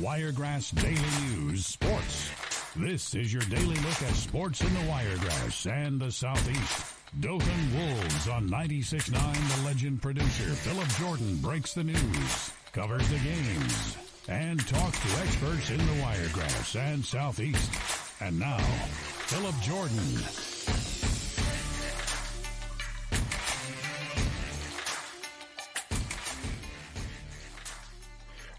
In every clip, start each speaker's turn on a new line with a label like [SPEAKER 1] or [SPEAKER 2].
[SPEAKER 1] Wiregrass Daily News Sports. This is your daily look at sports in the Wiregrass and the Southeast. Dothan Wolves on 96.9 The Legend producer Phillip Jordan breaks the news, covers the games, and talks to experts in the Wiregrass and Southeast. And now, Phillip Jordan.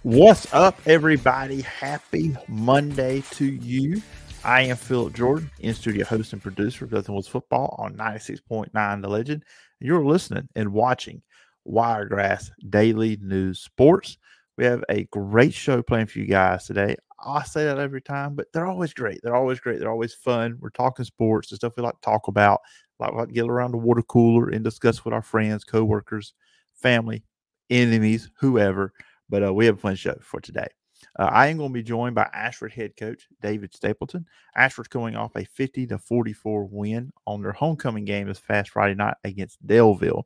[SPEAKER 2] What's up, everybody? Happy Monday to you. I am Phillip Jordan, in studio host and producer of Dothan Wolves Football on 96.9 The Legend. You're listening and watching Wiregrass Daily News Sports. We have a great show planned for you guys today. I say that every time, but they're always great. They're always great. They're always fun. We're talking sports, the stuff we like to talk about, like, like get around the water cooler and discuss with our friends, coworkers, family, enemies, whoever but uh, we have a fun show for today. Uh, I am going to be joined by Ashford head coach David Stapleton. Ashford's coming off a 50 to 44 win on their homecoming game this past Friday night against Daleville.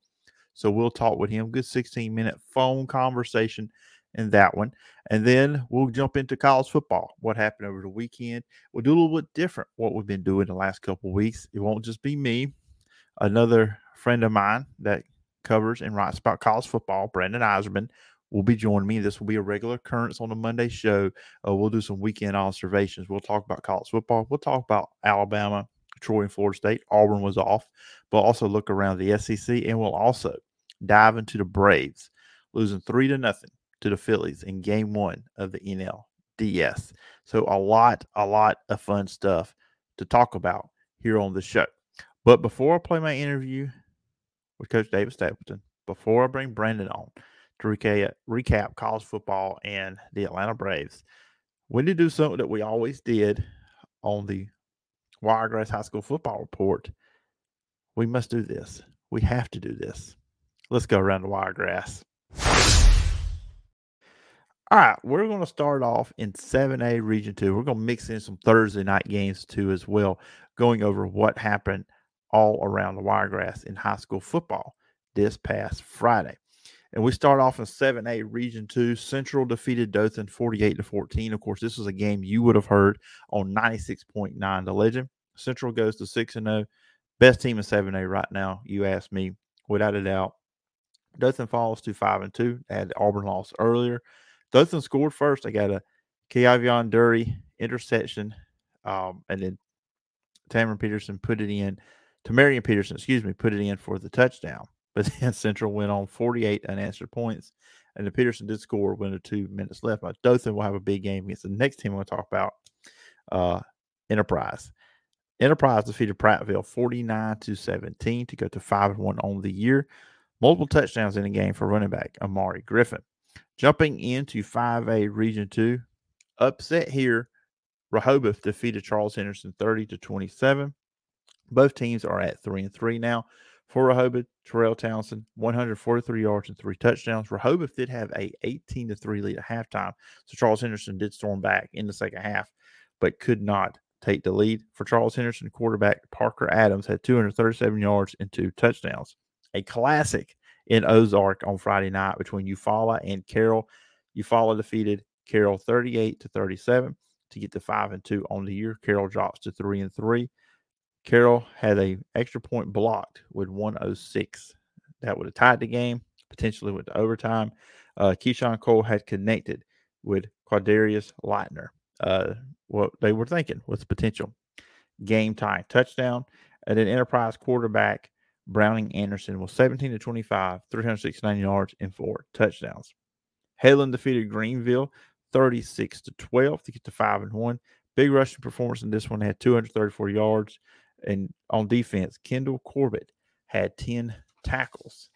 [SPEAKER 2] So we'll talk with him. Good 16 minute phone conversation in that one. And then we'll jump into college football. What happened over the weekend? We'll do a little bit different what we've been doing the last couple weeks. It won't just be me. Another friend of mine that covers and writes about college football, Brandon Eisenman, will be joining me. This will be a regular occurrence on the Monday show. Uh, we'll do some weekend observations. We'll talk about college football. We'll talk about Alabama, Troy, and Florida State. Auburn was off, but also look around the SEC, and we'll also dive into the Braves losing three to nothing to the Phillies in Game One of the NLDS. So a lot, a lot of fun stuff to talk about here on the show. But before I play my interview with Coach David Stapleton, before I bring Brandon on, to recap, recap college football and the Atlanta Braves. We need to do something that we always did on the Wiregrass High School football report. We must do this. We have to do this. Let's go around the Wiregrass. All right, we're going to start off in 7A Region 2. We're going to mix in some Thursday night games too, as well, going over what happened all around the Wiregrass in high school football this past Friday. And we start off in 7A Region 2. Central defeated Dothan 48 to 14. Of course, this was a game you would have heard on 96.9 The Legend. Central goes to 6 and 0. Best team in 7A right now, you ask me, without a doubt. Dothan falls to 5 and 2. They had Auburn loss earlier. Dothan scored first. They got a Keavion Dury interception. Um, and then Tamron Peterson put it in. Tamarian Peterson, excuse me, put it in for the touchdown. But then Central went on 48 unanswered points. And the Peterson did score when there two minutes left. But Dothan will have a big game against the next team to talk about, uh, Enterprise. Enterprise defeated Prattville 49 to 17 to go to 5 and 1 on the year. Multiple touchdowns in the game for running back Amari Griffin. Jumping into 5A Region 2, upset here. Rehoboth defeated Charles Henderson 30 to 27. Both teams are at 3 and 3 now. For Rehoboth, Terrell Townsend, 143 yards and three touchdowns. Rehoboth did have a 18 to 3 lead at halftime. So Charles Henderson did storm back in the second half, but could not take the lead. For Charles Henderson, quarterback Parker Adams had 237 yards and two touchdowns. A classic in Ozark on Friday night between Eufaula and Carroll. Eufaula defeated Carroll 38 to 37 to get to 5 and 2 on the year. Carroll drops to 3 and 3. Carroll had a extra point blocked with 106. That would have tied the game, potentially went to overtime. Uh, Keyshawn Cole had connected with Quadarius Leitner. Uh, what they were thinking was potential game time touchdown. And then Enterprise quarterback Browning Anderson was 17 to 25, 369 yards, and four touchdowns. Headland defeated Greenville 36 to 12 to get to 5 and 1. Big rushing performance in this one. had 234 yards, and on defense, Kendall Corbett had 10 tackles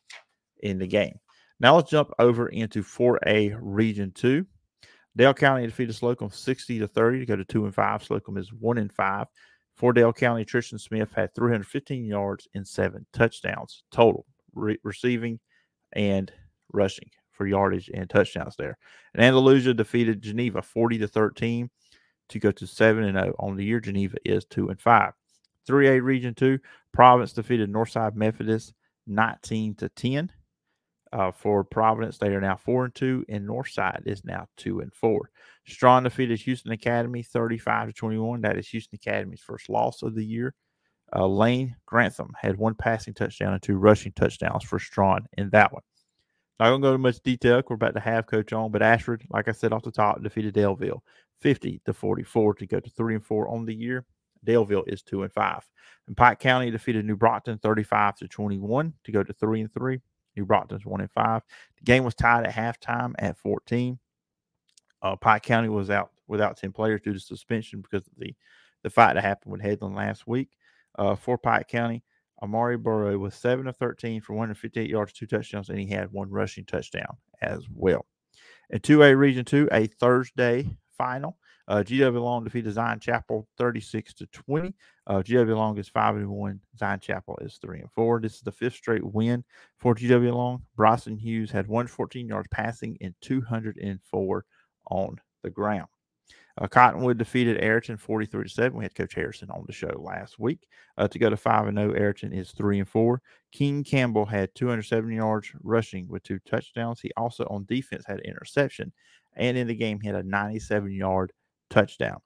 [SPEAKER 2] in the game. Now let's jump over into 4A Region 2. Dale County defeated Slocum 60 to 30 to go to 2 and 5. Slocum is 1 and 5. For Dale County, Tristan Smith had 315 yards and seven touchdowns total, re- receiving and rushing for yardage and touchdowns there. And Andalusia defeated Geneva 40 to 13 to go to 7 and 0. On the year, Geneva is 2 and 5. 3A Region 2, Providence defeated Northside Methodist 19 to 10. Uh, for Providence, they are now four and two, and Northside is now two and four. Straughn defeated Houston Academy 35 to 21. That is Houston Academy's first loss of the year. Uh, Lane Grantham had one passing touchdown and two rushing touchdowns for Straughn in that one. Not going to go into much detail. We're about to have coach on, but Ashford, like I said off the top, defeated Daleville 50 to 44 to go to three and four on the year. Daleville is two and five. And Pike County defeated New Brockton 35 to 21 to go to three and three. New Brockton's one and five. The game was tied at halftime at 14. Uh, Pike County was out without 10 players due to suspension because of the, the fight that happened with Headland last week. Uh, for Pike County, Amari Burrow was 7 of 13 for 158 yards, two touchdowns, and he had one rushing touchdown as well. In 2A Region 2, a Thursday final, uh, GW Long defeated Zion Chapel 36 to 20. Uh, GW Long is 5 and 1. Zion Chapel is 3 and 4. This is the fifth straight win for GW Long. Bryson Hughes had 114 yards passing and 204 on the ground. Uh, Cottonwood defeated Ariton 43 to 7. We had Coach Harrison on the show last week. Uh, to go to 5 and 0, Ariton is 3 and 4. King Campbell had 270 yards rushing with two touchdowns. He also on defense had an interception. And in the game, he had a 97 yard touchdown.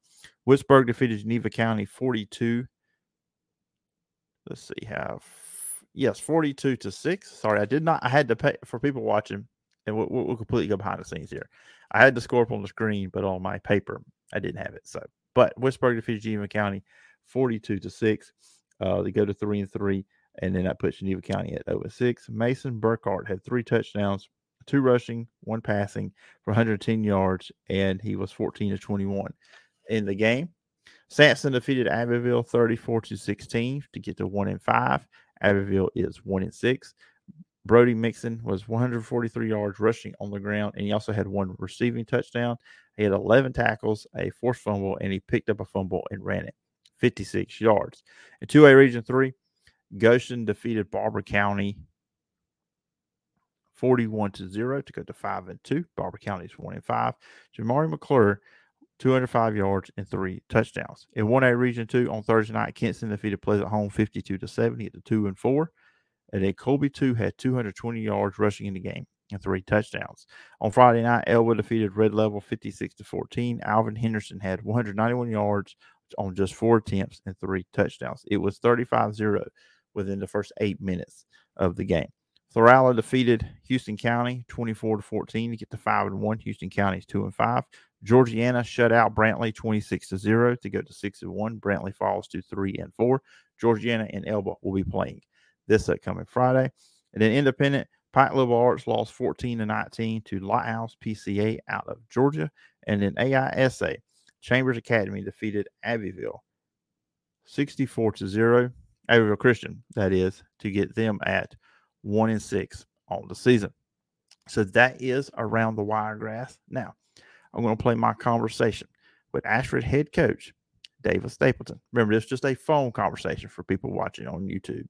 [SPEAKER 2] Wicksburg defeated Geneva County 42. Let's see, have yes, 42 to 6. Sorry, I did not. I had to pay for people watching, and we'll, we'll completely go behind the scenes here. I had the score up on the screen, but on my paper, I didn't have it. So, but Wicksburg defeated Geneva County 42 to 6. Uh, they go to 3 and 3, and then that puts Geneva County at over 6. Mason Burkhardt had three touchdowns, two rushing, one passing for 110 yards, and he was 14 to 21 in the game. Samson defeated Abbeville 34 to 16 to get to 1 and 5. Abbeville is 1 and 6. Brody Mixon was 143 yards rushing on the ground, and he also had one receiving touchdown. He had 11 tackles, a forced fumble, and he picked up a fumble and ran it 56 yards. In 2A Region 3, Goshen defeated Barber County 41 to 0 to go to 5 and 2. Barber County is 1 and 5. Jamari McClure 205 yards and three touchdowns. In 1A Region 2 on Thursday night, Kinston defeated Pleasant Home 52 to 70 at the 2 and 4. And then Colby 2 had 220 yards rushing in the game and three touchdowns. On Friday night, Elba defeated Red Level 56 to 14. Alvin Henderson had 191 yards on just four attempts and three touchdowns. It was 35 0 within the first eight minutes of the game. Florala defeated Houston County 24 to 14 to get to 5 and 1. Houston County is 2 and 5. Georgiana shut out Brantley 26 to 0 to go to 6 and 1. Brantley falls to 3 and 4. Georgiana and Elba will be playing this upcoming Friday. And then Independent Pike Liberal Arts lost 14 to 19 to Lighthouse PCA out of Georgia. And then AISA Chambers Academy defeated Abbeville 64 to 0. Abbeville Christian, that is, to get them at 1 and 6 on the season. So that is around the wiregrass. Now, I'm going to play my conversation with Ashford head coach David Stapleton. Remember, this is just a phone conversation for people watching on YouTube.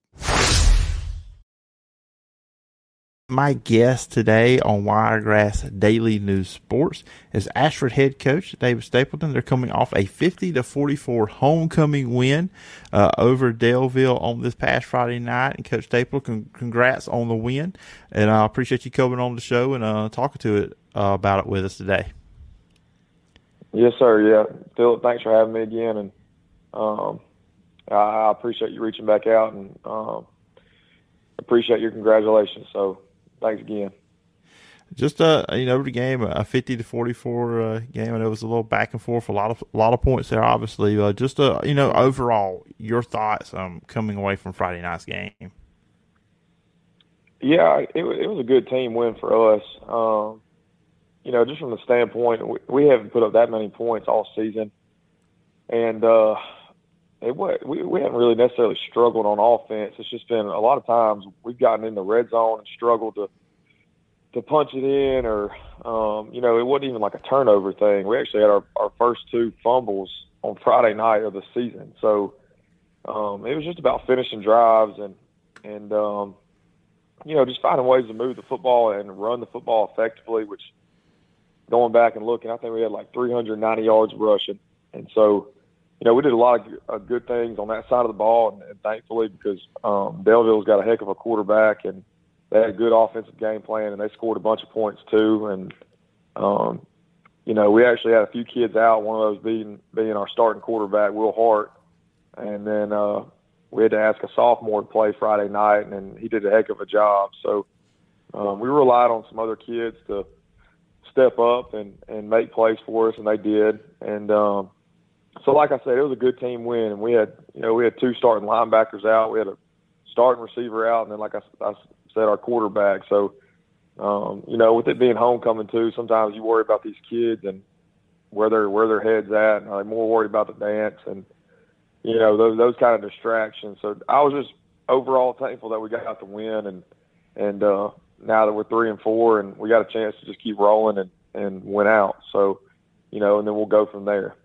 [SPEAKER 2] My guest today on Wiregrass Daily News Sports is Ashford head coach David Stapleton. They're coming off a 50 to 44 homecoming win uh, over Daleville on this past Friday night. And Coach Stapleton, congrats on the win. And I appreciate you coming on the show and uh, talking to it uh, about it with us today.
[SPEAKER 3] Yes, sir. Yeah, Phillip, thanks for having me again, and um, I, I, appreciate you reaching back out and um, appreciate your congratulations. So thanks again.
[SPEAKER 2] Just uh, you know, the game a fifty to forty four uh, game, and it was a little back and forth, a lot of a lot of points there. Obviously, uh, just uh, you know, overall, your thoughts um coming away from Friday night's game.
[SPEAKER 3] Yeah, it, it was a good team win for us. Um, you know, just from the standpoint, we, we haven't put up that many points all season, and uh, it we we haven't really necessarily struggled on offense. It's just been a lot of times we've gotten in the red zone and struggled to to punch it in, or um, you know, it wasn't even like a turnover thing. We actually had our our first two fumbles on Friday night of the season, so um, it was just about finishing drives and and um, you know just finding ways to move the football and run the football effectively, which going back and looking, I think we had like 390 yards rushing, and so you know, we did a lot of uh, good things on that side of the ball, and, and thankfully, because um, Daleville's got a heck of a quarterback, and they had a good offensive game plan, and they scored a bunch of points too. And um, you know, we actually had a few kids out. One of those being being our starting quarterback, Will Hart, and then uh, we had to ask a sophomore to play Friday night, and he did a heck of a job. So um, we relied on some other kids to step up and and make plays for us, and they did. And um, so, like I said, it was a good team win, and we had you know we had two starting linebackers out, we had a starting receiver out, and then like I, I said, our quarterback. So um, you know, with it being homecoming too, sometimes you worry about these kids and where their where their heads at. And I'm more worried about the dance and you know those those kind of distractions. So I was just overall thankful that we got the win and and uh, now that we're three and four and we got a chance to just keep rolling and and win out. So you know, and then we'll go from there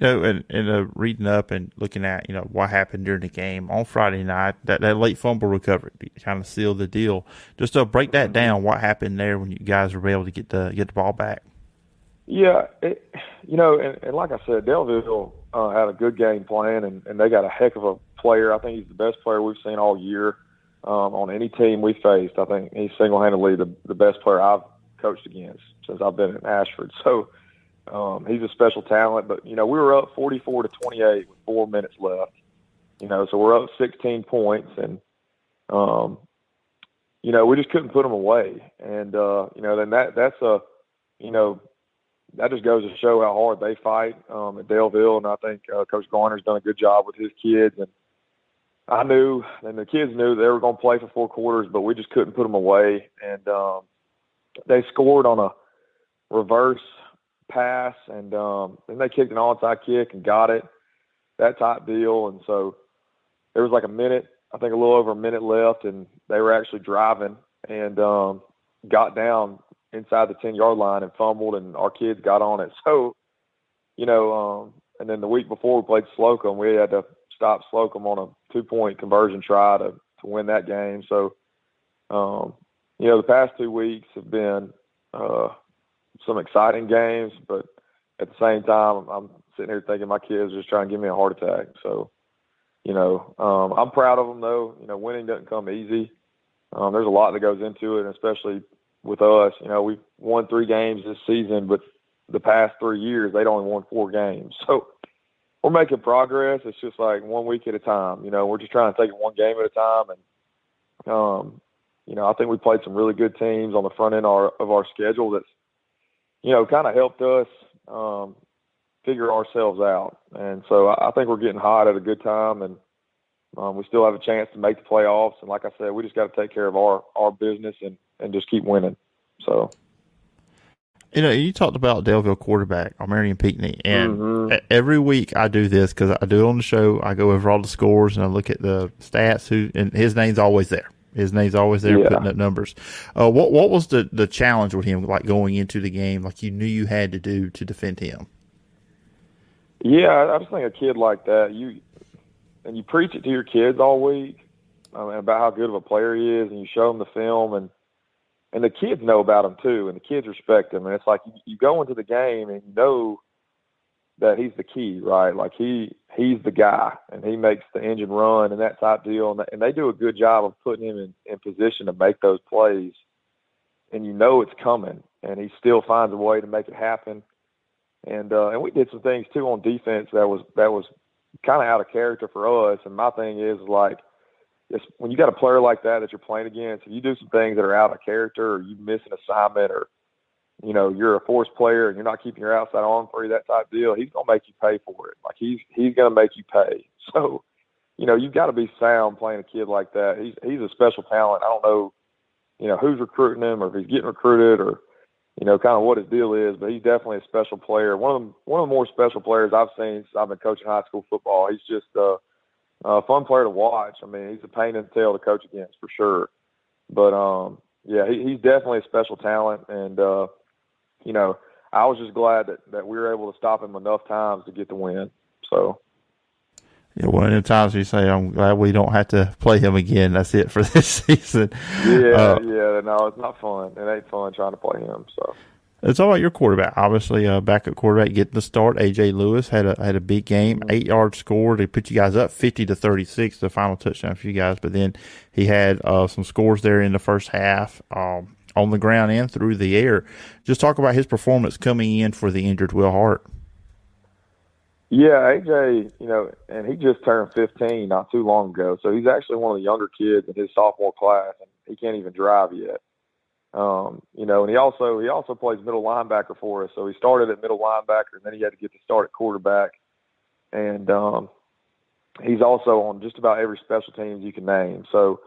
[SPEAKER 2] you know, and, and uh, reading up and looking at, you know, what happened during the game on Friday night, that, that late fumble recovery kind of sealed the deal. Just to break that down, what happened there when you guys were able to get the get the ball back?
[SPEAKER 3] Yeah, it, you know, and, and like I said, Daleville uh, had a good game plan, and, and they got a heck of a player. I think he's the best player we've seen all year um, on any team we faced. I think he's single-handedly the, the best player I've coached against since I've been in Ashford. So um, he's a special talent, but you know we were up 44 to 28 with four minutes left. You know, so we're up 16 points, and um, you know we just couldn't put them away. And uh, you know, then that that's a you know that just goes to show how hard they fight um, at Daleville. And I think uh, Coach Garner's done a good job with his kids. And I knew, and the kids knew they were going to play for four quarters, but we just couldn't put them away. And um, they scored on a reverse pass, and um, then they kicked an onside kick and got it, that type deal. And so there was like a minute, I think a little over a minute left, and they were actually driving and um, got down inside the 10 yard line and fumbled, and our kids got on it. So, you know, um, and then the week before we played Slocum, we had to stop Slocum on a two point conversion try to, to win that game. So, um, you know, the past two weeks have been uh, some exciting games, but at the same time, I'm sitting here thinking my kids are just trying to give me a heart attack. So, you know, um, I'm proud of them though. You know, winning doesn't come easy. Um, there's a lot that goes into it, especially with us. You know, we've won three games this season, but the past three years they'd only won four games. So we're making progress. It's just like one week at a time. You know, we're just trying to take it one game at a time. And um, you know, I think we played some really good teams on the front end of our, of our schedule that's you know, kind of helped us um, figure ourselves out. And so I, I think we're getting hot at a good time, and um, we still have a chance to make the playoffs. And like I said, we just got to take care of our our business and and just keep winning. So.
[SPEAKER 2] You know, you talked about Daleville quarterback, Marion Pinckney, and mm-hmm. every week I do this because I do it on the show. I go over all the scores and I look at the stats. Who and his name's always there. His name's always there yeah. putting up numbers. Uh, what what was the, the challenge with him, like going into the game, like you knew you had to do to defend him?
[SPEAKER 3] Yeah, I just think a kid like that, you and you preach it to your kids all week I mean, about how good of a player he is, and you show them the film, and and the kids know about him too, and the kids respect him. And it's like you, you go into the game and you know that he's the key, right? Like he he's the guy, and he makes the engine run and that type deal. And, and they do a good job of putting him in, in position to make those plays. And you know it's coming, and he still finds a way to make it happen. And uh, and we did some things too on defense that was that was kind of out of character for us. And my thing is like, it's, when you got a player like that that you're playing against, if you do some things that are out of character, or you miss an assignment, or you know, you're a force player and you're not keeping your outside arm free, that type deal, he's gonna make you pay for it. Like he's he's gonna make you pay. So, you know, you've got to be sound playing a kid like that. He's he's a special talent. I don't know, you know, who's recruiting him or if he's getting recruited or, you know, kind of what his deal is, but he's definitely a special player. One of the one of the more special players I've seen since I've been coaching high school football. He's just uh, a fun player to watch. I mean, he's a pain in the tail to coach against for sure. But um, yeah, he, he's definitely a special talent and. uh you know, I was just glad that, that we were able to stop him enough times to get the win. So.
[SPEAKER 2] Yeah, one of the times you say, "I'm glad we don't have to play him again." That's it for this season.
[SPEAKER 3] Yeah, uh, yeah. No, it's not fun. It ain't fun trying to play him. So.
[SPEAKER 2] It's all about your quarterback. Obviously, uh, backup quarterback getting the start. AJ Lewis had a had a big game, mm-hmm. eight yards scored. to put you guys up fifty to thirty six, the final touchdown for you guys. But then he had uh, some scores there in the first half. Um, on the ground and through the air. Just talk about his performance coming in for the injured Will Hart.
[SPEAKER 3] Yeah, AJ, you know, and he just turned 15 not too long ago, so he's actually one of the younger kids in his sophomore class, and he can't even drive yet. Um, you know, and he also he also plays middle linebacker for us. So he started at middle linebacker, and then he had to get to start at quarterback. And um, he's also on just about every special teams you can name. So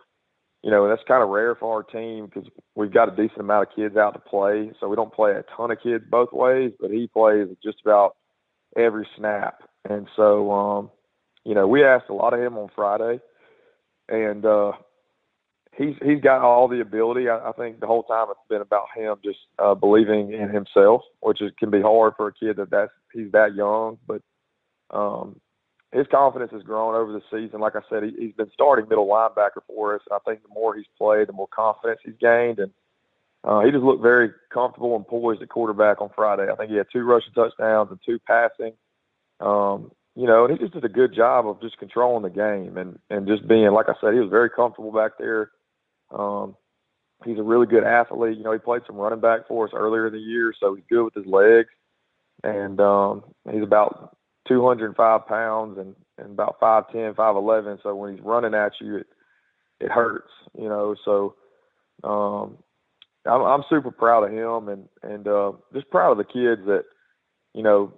[SPEAKER 3] you know, that's kind of rare for our team because we've got a decent amount of kids out to play. So we don't play a ton of kids both ways, but he plays just about every snap. And so, um, you know, we asked a lot of him on Friday, and uh, he's he's got all the ability. I, I think the whole time it's been about him just uh, believing in himself, which is, can be hard for a kid that that's he's that young. But um, his confidence has grown over the season. Like I said, he, he's been starting middle linebacker for us. and I think the more he's played, the more confidence he's gained, and uh, he just looked very comfortable and poised at quarterback on Friday. I think he had two rushing touchdowns and two passing. Um, you know, and he just did a good job of just controlling the game and and just being, like I said, he was very comfortable back there. Um, he's a really good athlete. You know, he played some running back for us earlier in the year, so he's good with his legs. And um, he's about 205 pounds and, and about 5'10", 5'11". So when he's running at you, it it hurts, you know. So um, I'm, I'm super proud of him and and uh, just proud of the kids that you know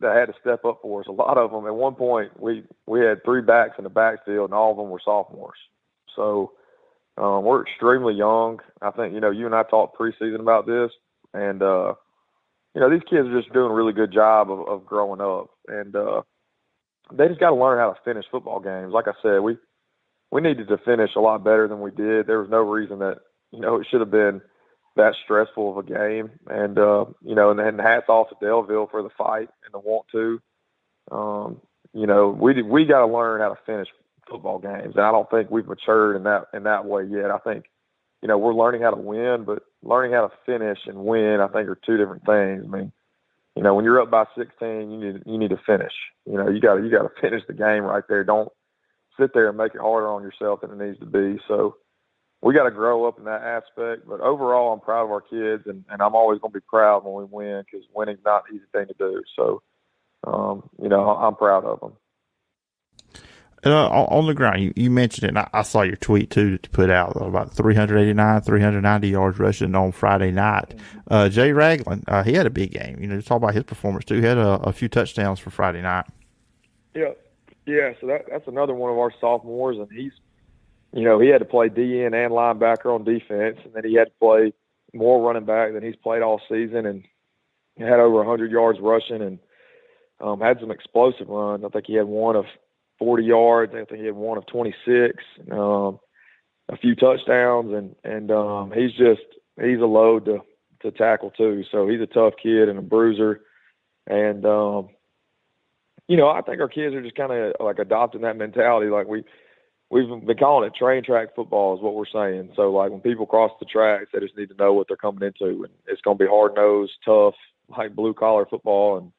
[SPEAKER 3] that had to step up for us. A lot of them at one point we we had three backs in the backfield and all of them were sophomores. So um, we're extremely young. I think you know you and I talked preseason about this, and uh, you know, these kids are just doing a really good job of, of growing up, and uh, they just got to learn how to finish football games. Like I said, we we needed to finish a lot better than we did. There was no reason that you know it should have been that stressful of a game, and uh, you know, and then hats off to Daleville for the fight and the want to. Um, you know, we we got to learn how to finish football games, and I don't think we've matured in that in that way yet. I think you know, we're learning how to win, but learning how to finish and win, I think, are two different things. I mean, you know, when you're up by 16, you need you need to finish. You know, you got you got to finish the game right there. Don't sit there and make it harder on yourself than it needs to be. So we got to grow up in that aspect. But overall, I'm proud of our kids, and, and I'm always going to be proud when we win because winning's not an easy thing to do. So, um, you know, I'm proud of them.
[SPEAKER 2] Uh, on the ground, you, you mentioned it, I, I, saw your tweet too that you put out about 389, 390 yards rushing on Friday night. Uh, Jay Ragland, uh, he had a big game. You know, talk about his performance too. He had a, a, few touchdowns for Friday night.
[SPEAKER 3] Yeah, yeah. So that, that's another one of our sophomores, and he's, you know, he had to play DN and linebacker on defense, and then he had to play more running back than he's played all season, and had over 100 yards rushing, and um, had some explosive runs. I think he had one of 40 yards. I think he had one of 26, um, a few touchdowns, and and um, he's just he's a load to to tackle too. So he's a tough kid and a bruiser, and um, you know I think our kids are just kind of like adopting that mentality. Like we we've been calling it train track football is what we're saying. So like when people cross the tracks, they just need to know what they're coming into, and it's going to be hard nosed, tough, like blue collar football, and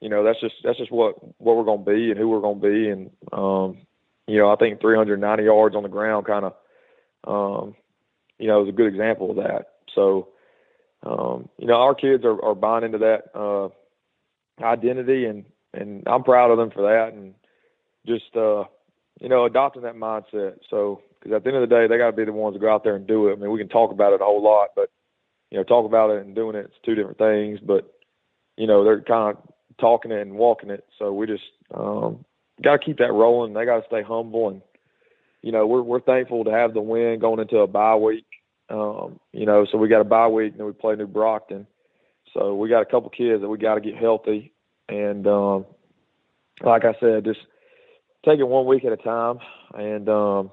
[SPEAKER 3] you know that's just that's just what what we're going to be and who we're going to be. And um you know I think 390 yards on the ground kind of um you know is a good example of that. So um you know our kids are are buying into that uh identity and and I'm proud of them for that and just uh you know adopting that mindset. So because at the end of the day they got to be the ones to go out there and do it. I mean we can talk about it a whole lot but you know talk about it and doing it it's two different things. But you know they're kind of talking it and walking it. So we just um, got to keep that rolling. They got to stay humble, and you know we're we're thankful to have the win going into a bye week. Um, you know, so we got a bye week, and then we play New Brockton. So we got a couple kids that we got to get healthy, and um, like I said, just take it one week at a time, and um,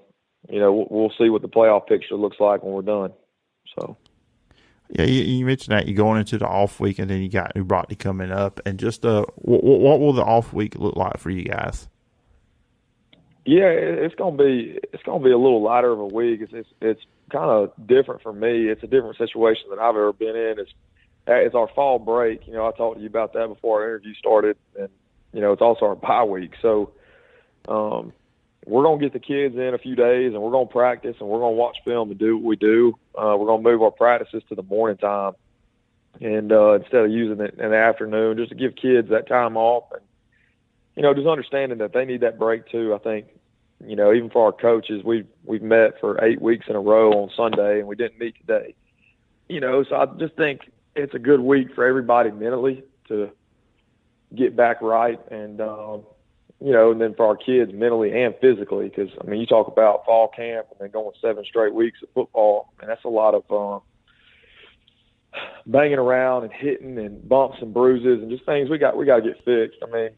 [SPEAKER 3] you know we'll, we'll see what the playoff picture looks like when we're done. So.
[SPEAKER 2] Yeah, you, you, mentioned that you're going into the off week, and then you got New Brockton coming up. And just uh, what, what will the off week look like for you guys?
[SPEAKER 3] Yeah, it's gonna be it's gonna be a little lighter of a week. It's it's, it's kind of different for me. It's a different situation than I've ever been in. It's it's our fall break. You know, I talked to you about that before our interview started, and you know, it's also our bye week. So, um, we're gonna get the kids in a few days, and we're gonna practice, and we're gonna watch film and do what we do. Uh, we're gonna move our practices to the morning time, and uh, instead of using it in the afternoon, just to give kids that time off, and you know, just understanding that they need that break too. I think, you know, even for our coaches, we've we've met for eight weeks in a row on Sunday, and we didn't meet today. You know, so I just think it's a good week for everybody mentally to get back right and um, you know, and then for our kids mentally and physically, because I mean, you talk about fall camp and then going seven straight weeks of football, and that's a lot of um, banging around and hitting and bumps and bruises and just things we got we got to get fixed. I mean,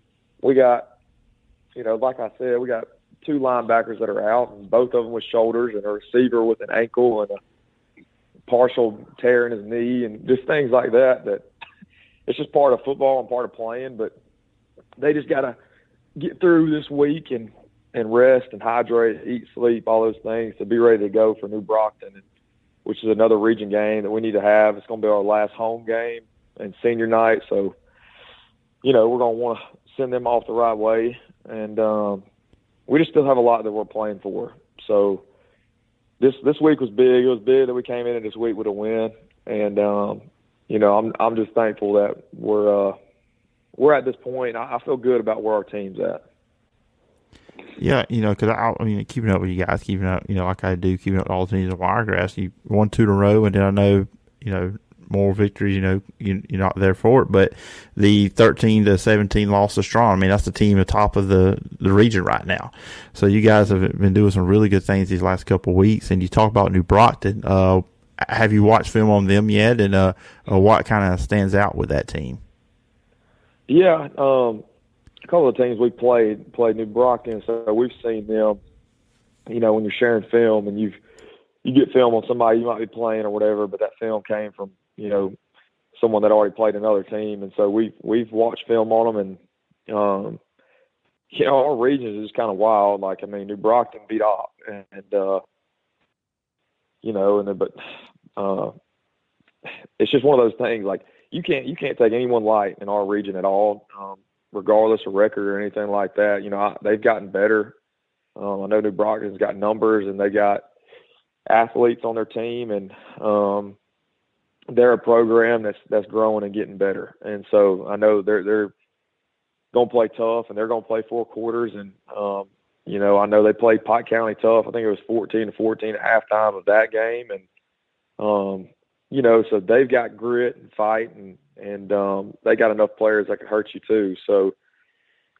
[SPEAKER 3] we got, you know, like I said, we got two linebackers that are out, and both of them with shoulders, and a receiver with an ankle and a partial tear in his knee and just things like that that it's just part of football and part of playing but they just got to get through this week and and rest and hydrate eat sleep all those things to be ready to go for new brockton which is another region game that we need to have. It's going to be our last home game and senior night so you know we're going to want to send them off the right way. And um we just still have a lot that we're playing for. So this this week was big. It was big that we came in this week with a win, and um, you know I'm I'm just thankful that we're uh, we're at this point. I, I feel good about where our team's at.
[SPEAKER 2] Yeah, you know, because I, I mean, keeping up with you guys, keeping up, you know, like I do, keeping up with all the teams in Wiregrass. You won two in a row, and then I know, you know, more victories, you know, you, you're not there for it. But the 13 to 17 loss to Straughn, I mean, that's the team at top of the, the region right now. So you guys have been doing some really good things these last couple of weeks. And you talk about New Brockton. Uh, have you watched film on them yet? And uh, uh, what kind of stands out with that team?
[SPEAKER 3] Yeah, um, a couple of teams we played played New Brockton, so we've seen them. You know, when you're sharing film and you've you get film on somebody you might be playing or whatever, but that film came from you know, someone that already played another team, and so we've we've watched film on them, and um, you know, our region is kind of wild. Like I mean, New Brockton beat Opp, and, and uh, you know, and then, but uh, it's just one of those things. Like you can't you can't take anyone light in our region at all, um, regardless of record or anything like that. You know, I, they've gotten better. Um, I know New Brockton's got numbers, and they got athletes on their team, and um, they're a program that's that's growing and getting better. And so I know they're they're gonna play tough and they're gonna play four quarters and um, you know, I know they played Pike County tough. I think it was fourteen to fourteen at halftime of that game and um, you know, so they've got grit and fight and and um they got enough players that can hurt you too. So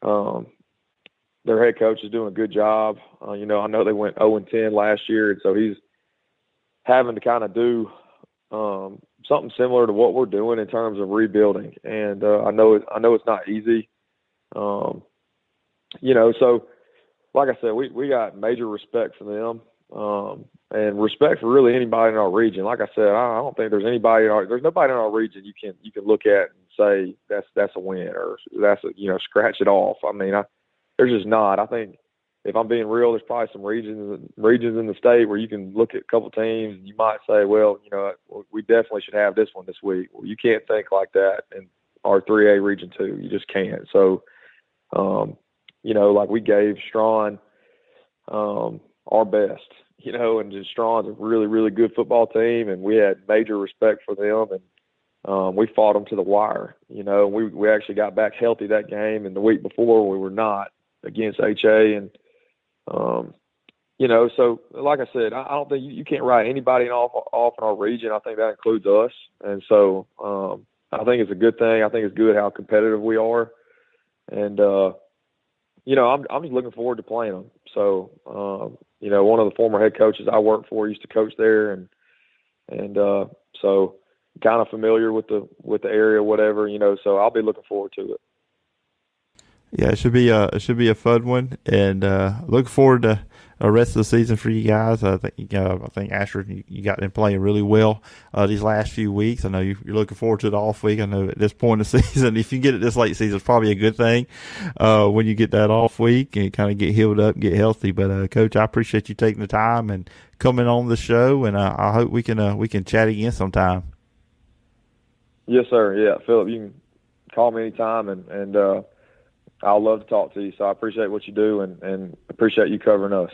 [SPEAKER 3] um their head coach is doing a good job. Uh, you know, I know they went 0 and 10 last year, and so he's having to kind of do um, something similar to what we're doing in terms of rebuilding. And uh, I know it, I know it's not easy. Um, you know, so like I said, we we got major respect for them. Um, and respect for really anybody in our region. Like I said, I, don't think there's anybody in our, there's nobody in our region you can you can look at and say that's that's a win or that's a you know scratch it off. I mean, I, there's just not. I think if I'm being real, there's probably some regions regions in the state where you can look at a couple teams and you might say, well, you know, we definitely should have this one this week. Well, you can't think like that in our 3A region two. You just can't. So, um, you know, like we gave Straughn um, our best, you know, and just Straughn's a really, really good football team, and we had major respect for them, and um, we fought them to the wire. You know, we we actually got back healthy that game, and the week before we were not against HA, and um, you know, so like I said, I, I don't think you, you can't write anybody off off in our region. I think that includes us, and so um, I think it's a good thing. I think it's good how competitive we are, and uh, you know, I'm I'm just looking forward to playing them. So, um, you know, one of the former head coaches I worked for used to coach there, and and uh, so kind of familiar with the with the area, whatever, you know. So I'll be looking forward to it.
[SPEAKER 2] Yeah, it should be a it should be a fun one, and uh, look forward to the rest of the season for you guys. I think uh, I think Asher, you, you got them playing really well uh, these last few weeks. I know you, are looking forward to the off week. I know at this point of the season, if you get it this late season, it's probably a good thing uh, when you get that off week and kind of get healed up, get healthy. But uh, coach, I appreciate you taking the time and coming on the show, and uh, I hope we can uh, we can chat again sometime.
[SPEAKER 3] Yes, sir. Yeah, Phillip, you can call me anytime, and and uh, I'll love to talk to you. So I appreciate what you do, and and appreciate you covering us.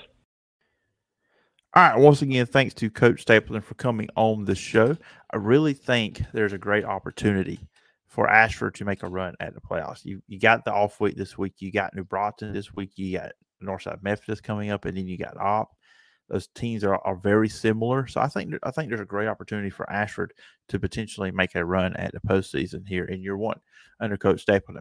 [SPEAKER 2] All right. Once again, thanks to Coach Stapleton for coming on the show. I really think there's a great opportunity for Ashford to make a run at the playoffs. You you got the off week this week. You got New Brockton this week. You got Northside Methodist coming up, and then you got Opp. Those teams are, are very similar, so I think I think there's a great opportunity for Ashford to potentially make a run at the postseason here in year one under Coach Stapleton.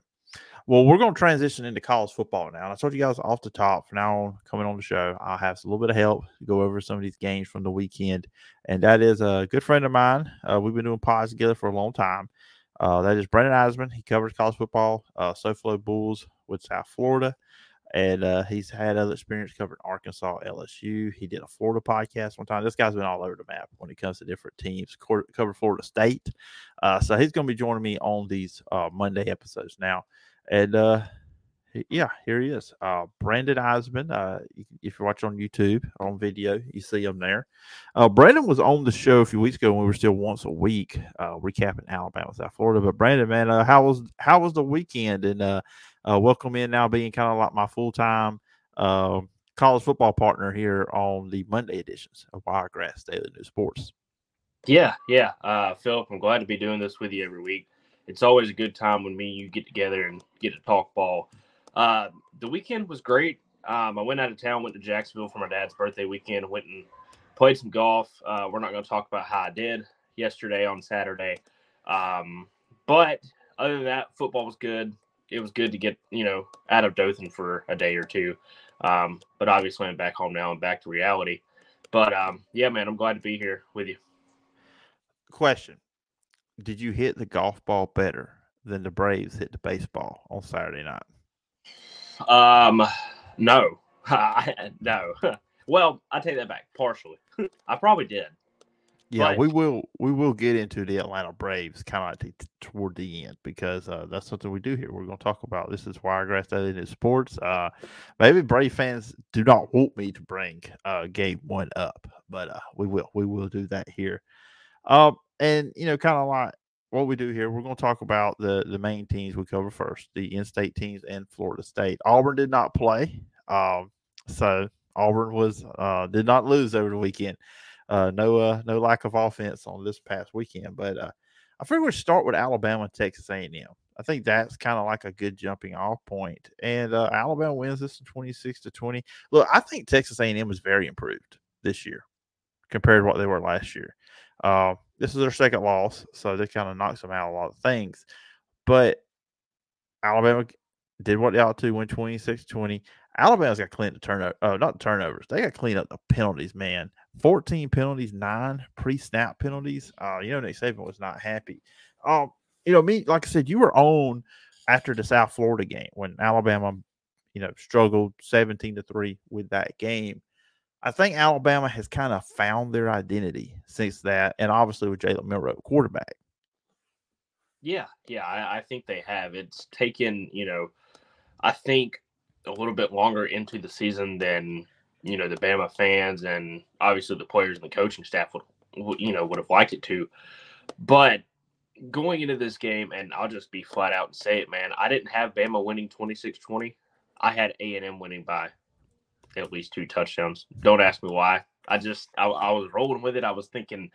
[SPEAKER 2] Well, we're going to transition into college football now. And I told you guys off the top, from now on, coming on the show, I'll have a little bit of help to go over some of these games from the weekend. And that is a good friend of mine. Uh, we've been doing pods together for a long time. Uh, that is Brandon Eisenman. He covers college football, uh, SoFlo Bulls with South Florida. And uh, he's had other experience covering Arkansas, LSU. He did a Florida podcast one time. This guy's been all over the map when it comes to different teams. Covered Florida State, uh, so he's going to be joining me on these uh, Monday episodes now. And uh, yeah, here he is, uh, Brandon Eisenman. Uh, if you watch on YouTube on video, you see him there. Brandon was on the show a few weeks ago when we were still once a week recapping Alabama, South Florida. But Brandon, man, how was how was the weekend? And uh, welcome in now, being kind of like my full time uh, college football partner here on the Monday editions of Wiregrass Daily News Sports.
[SPEAKER 4] Yeah, yeah, uh, Phillip, I'm glad to be doing this with you every week it's always a good time when me and you get together and get to talk ball. Uh, the weekend was great. Um, I went out of town, went to Jacksonville for my dad's birthday weekend, went and played some golf. Uh, we're not going to talk about how I did yesterday on Saturday. Um, but other than that, football was good. It was good to get, you know, out of Dothan for a day or two. Um, but obviously, I'm back home now and back to reality. But um, yeah, man, I'm glad to be here with you.
[SPEAKER 2] Question did you hit the golf ball better than the Braves hit the baseball on Saturday night?
[SPEAKER 4] Um, no, no. well, I take that back partially. I probably did.
[SPEAKER 2] Yeah, but... we will. We will get into the Atlanta Braves kind of like toward the end because uh, that's something we do here. We're going to talk about this is Wiregrass Daily News Sports. Uh, maybe Brave fans do not want me to bring uh, game one up, but uh, we will. We will do that here. Um, and you know, kind of like what we do here, we're going to talk about the the main teams we cover first, the in-state teams and Florida State. Auburn did not play, um, so Auburn was uh, did not lose over the weekend. Uh, no, uh, no lack of offense on this past weekend, but uh, I figure we start with Alabama and Texas A&M. I think that's kind of like a good jumping off point. and uh, Alabama wins this in twenty six to twenty. Look, I think Texas A&M is very improved this year compared to what they were last year. Uh, this is their second loss, so this kind of knocks them out a lot of things. But Alabama did what they ought to win 26 20. Alabama's got to clean the turnover, uh, not the turnovers. They got to clean up the penalties, man. 14 penalties, nine pre snap penalties. Uh, you know, Nick Saban was not happy. Um, you know, me, like I said, you were on after the South Florida game when Alabama, you know, struggled 17 to 3 with that game. I think Alabama has kind of found their identity since that, and obviously with Jalen Milroe, quarterback.
[SPEAKER 4] Yeah, yeah, I, I, think they have. It's taken, you know, I think a little bit longer into the season than you know the Bama fans and obviously the players and the coaching staff would, you know, would have liked it to. But going into this game, and I'll just be flat out and say it, man, I didn't have Bama winning 26-20. I had A and M winning by at least two touchdowns. Don't ask me why. I just I, I was rolling with it. I was thinking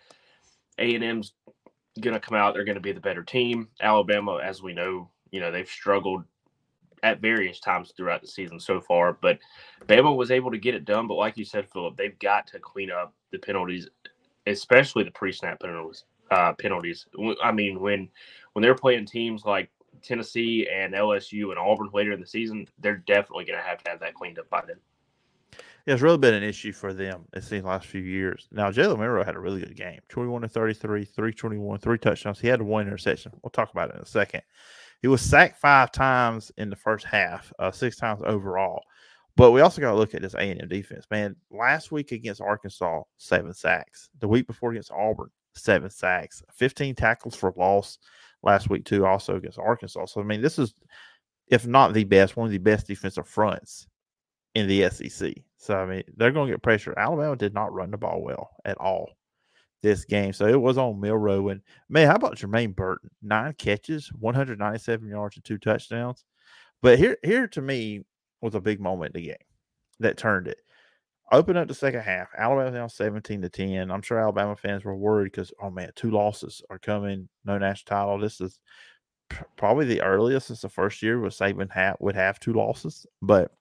[SPEAKER 4] A and M's gonna come out. They're gonna be the better team. Alabama, as we know, you know they've struggled at various times throughout the season so far. But Bama was able to get it done. But like you said, Phillip, they've got to clean up the penalties, especially the pre-snap penalties. Uh, penalties. I mean, when when they're playing teams like Tennessee and LSU and Auburn later in the season, they're definitely going to have to have that cleaned up by then.
[SPEAKER 2] Yeah, it's really been an issue for them, it seems, last few years. Now, Jalen Milroe had a really good game 21 to 33, 321, three touchdowns. He had one interception. We'll talk about it in a second. He was sacked five times in the first half, uh, six times overall. But we also got to look at this A&M defense, man. Last week against Arkansas, seven sacks. The week before against Auburn, seven sacks. 15 tackles for loss last week, too, also against Arkansas. So, I mean, this is, if not the best, one of the best defensive fronts in the SEC. So I mean, they're going to get pressure. Alabama did not run the ball well at all. This game. So it was on Milroe. And man, how about Jermaine Burton? Nine catches, 197 yards, and two touchdowns. But here, here to me was a big moment in the game that turned it. Open up the second half. Alabama down 17 to 10. I'm sure Alabama fans were worried because, oh man, two losses are coming. No national title. This is probably the earliest since the first year was Saban ha- would have two losses. But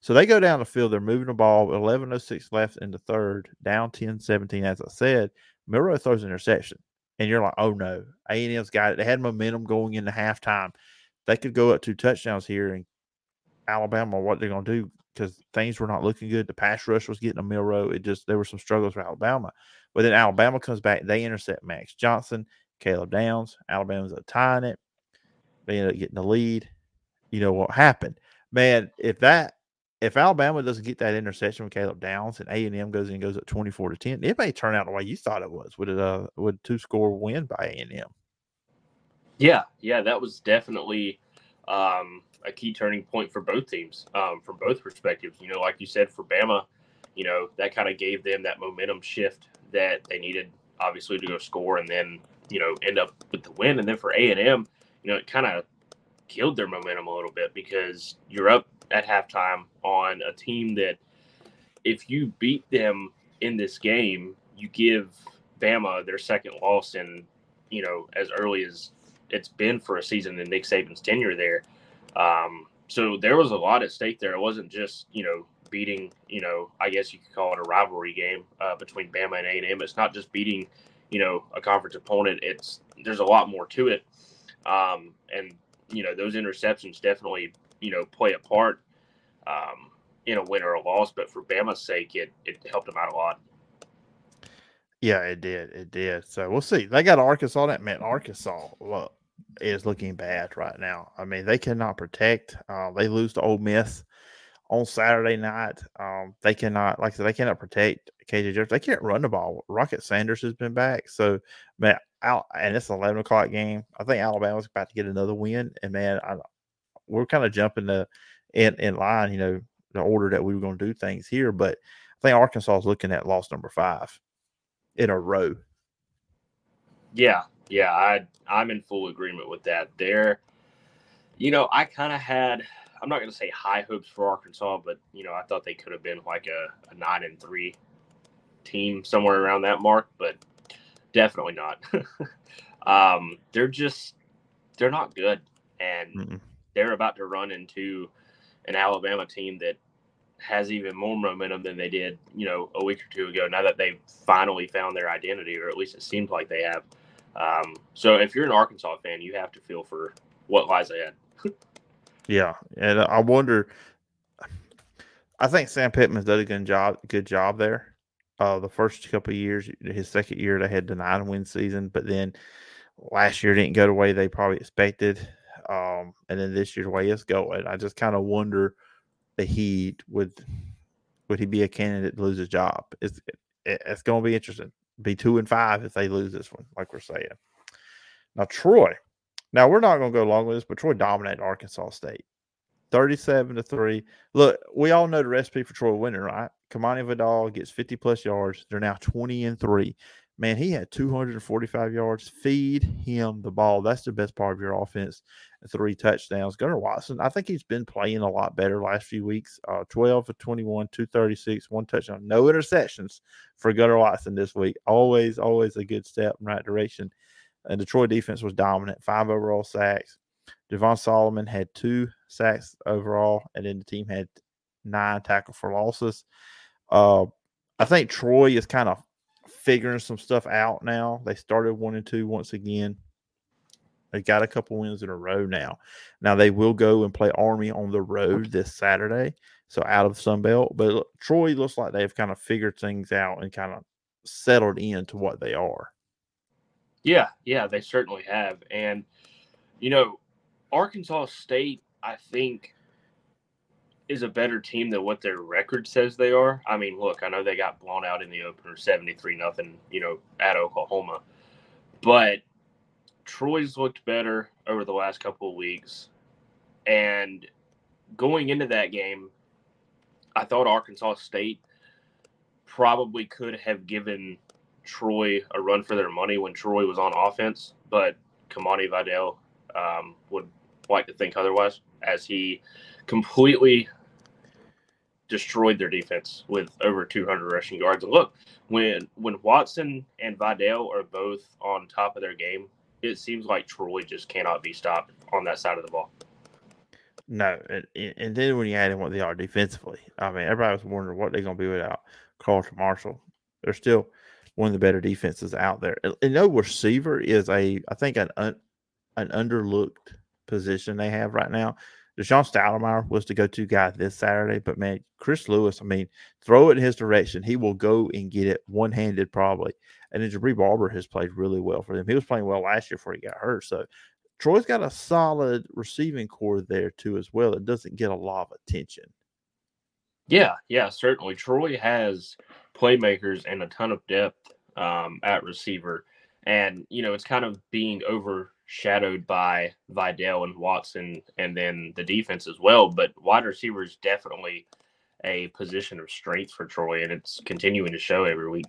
[SPEAKER 2] so they go down the field. They're moving the ball. 11.06 left in the third, down 10 17. As I said, Milroe throws an interception. And you're like, oh no, A&M's got it. They had momentum going into halftime. They could go up two touchdowns here, and Alabama, what they're going to do because things were not looking good. The pass rush was getting a Milroe. It just there were some struggles for Alabama. But then Alabama comes back. They intercept Max Johnson, Caleb Downs. Alabama's a tying it. They end up getting the lead. You know what happened, man? If that if Alabama doesn't get that interception with Caleb Downs and A and M goes in and goes up twenty four to ten, it may turn out the way you thought it was. Would it uh would two score win by A and M?
[SPEAKER 4] Yeah, yeah, that was definitely um, a key turning point for both teams um, from both perspectives. You know, like you said, for Bama, you know that kind of gave them that momentum shift that they needed, obviously, to go score and then you know end up with the win. And then for A and M, you know, it kind of killed their momentum a little bit because you're up at halftime on a team that if you beat them in this game, you give Bama their second loss in, you know, as early as it's been for a season in Nick Saban's tenure there. Um, so there was a lot at stake there. It wasn't just, you know, beating, you know, I guess you could call it a rivalry game uh, between Bama and A&M. It's not just beating, you know, a conference opponent. It's there's a lot more to it. Um, and you know those interceptions definitely you know play a part um, in a win or a loss. But for Bama's sake, it it helped them out a lot.
[SPEAKER 2] Yeah, it did. It did. So we'll see. They got Arkansas. That meant Arkansas well, is looking bad right now. I mean, they cannot protect. Uh, they lose to Ole Miss on Saturday night. Um, they cannot, like I said, they cannot protect KJ Jefferson. They can't run the ball. Rocket Sanders has been back. So, man, out and it's an 11 o'clock game. I think Alabama's about to get another win. And, man, I, we're kind of jumping the in, in line, you know, the order that we were going to do things here. But I think Arkansas is looking at loss number five in a row.
[SPEAKER 4] Yeah. Yeah. I, I'm in full agreement with that. There, you know, I kind of had – I'm not going to say high hopes for Arkansas, but you know I thought they could have been like a, a nine and three team somewhere around that mark, but definitely not. um, they're just they're not good, and Mm-mm. they're about to run into an Alabama team that has even more momentum than they did, you know, a week or two ago. Now that they've finally found their identity, or at least it seems like they have. Um, so if you're an Arkansas fan, you have to feel for what lies ahead.
[SPEAKER 2] Yeah, and I wonder. I think Sam Pittman's done a good job. Good job there. Uh, the first couple years, his second year, they had the nine win season, but then last year didn't go the way they probably expected. Um, and then this year, way it's going, I just kind of wonder the Heat would would he be a candidate to lose his job? It's it, it's going to be interesting. Be two and five if they lose this one, like we're saying. Now Troy, now we're not going to go along with this, but Troy dominated Arkansas State, thirty-seven to three. Look, we all know the recipe for Troy winning, right? Kimani Vidal gets fifty plus yards. They're now twenty and three. Man, he had 245 yards. Feed him the ball. That's the best part of your offense. Three touchdowns. Gunnar Watson, I think he's been playing a lot better last few weeks. Uh, 12 for 21, 236, one touchdown, no interceptions for Gunnar Watson this week. Always, always a good step in right direction. And Detroit defense was dominant, five overall sacks. Javon Solomon had two sacks overall, and then the team had nine tackle for losses. Uh, I think Troy is kind of figuring some stuff out now. They started one and two once again. They got a couple wins in a row now. Now they will go and play Army on the road this Saturday, so out of Sun Belt. But look, Troy looks like they've kind of figured things out and kind of settled into what they are.
[SPEAKER 4] Yeah, yeah, they certainly have. And, you know, Arkansas State, I think, is a better team than what their record says they are. I mean, look, I know they got blown out in the opener 73 nothing, you know, at Oklahoma. But Troy's looked better over the last couple of weeks. And going into that game, I thought Arkansas State probably could have given Troy a run for their money when Troy was on offense, but Kimani Vidal um, would like to think otherwise, as he completely destroyed their defense with over 200 rushing yards. And look, when when Watson and Vidal are both on top of their game, it seems like Troy just cannot be stopped on that side of the ball.
[SPEAKER 2] No, and, and then when you add in what they are defensively, I mean, everybody was wondering what they're going to be without Carlton Martial. They're still one of the better defenses out there. And no receiver is a, I think, an un, an underlooked position they have right now. Deshon Stoudemire was the go-to guy this Saturday, but man, Chris Lewis, I mean, throw it in his direction, he will go and get it one-handed probably. And then Jabre Barber has played really well for them. He was playing well last year before he got hurt. So Troy's got a solid receiving corps there too as well. It doesn't get a lot of attention.
[SPEAKER 4] Yeah, yeah, certainly. Troy has playmakers and a ton of depth um, at receiver, and you know it's kind of being overshadowed by Vidal and Watson, and then the defense as well. But wide receiver is definitely a position of strength for Troy, and it's continuing to show every week.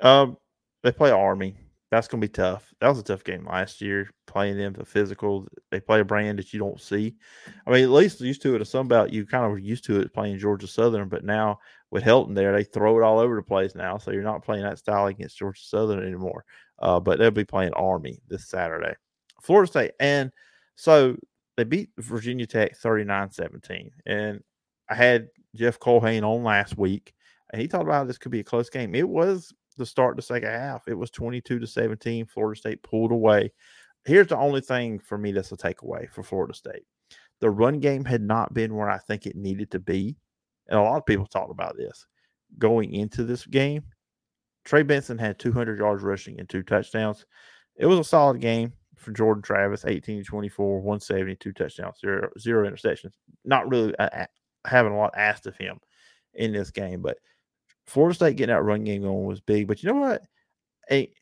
[SPEAKER 2] Um, they play Army. That's going to be tough. That was a tough game last year, playing them the physical. They play a brand that you don't see. I mean, at least used to it at Sunbelt, you kind of were used to it playing Georgia Southern, but now with Helton there, they throw it all over the place now. So you're not playing that style against Georgia Southern anymore. Uh, but they'll be playing Army this Saturday. Florida State. And so they beat Virginia Tech 39 17. And I had Jeff Culhane on last week, and he talked about how this could be a close game. It was the start of the second half. It was 22 to 17. Florida State pulled away. Here's the only thing for me that's a takeaway for Florida State. The run game had not been where I think it needed to be. And a lot of people talked about this going into this game. Trey Benson had 200 yards rushing and two touchdowns. It was a solid game for Jordan Travis, 18 24, 170, two touchdowns, zero, zero interceptions. Not really uh, having a lot asked of him in this game, but Florida State getting that run game going was big. But you know what? Hey,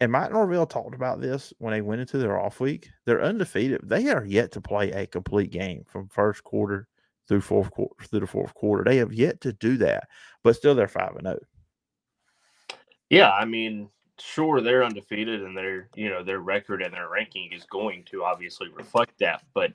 [SPEAKER 2] and Mike Norvell talked about this when they went into their off week. They're undefeated. They are yet to play a complete game from first quarter through fourth quarter through the fourth quarter. They have yet to do that, but still they're five and zero.
[SPEAKER 4] Yeah, I mean, sure they're undefeated, and their you know their record and their ranking is going to obviously reflect that. But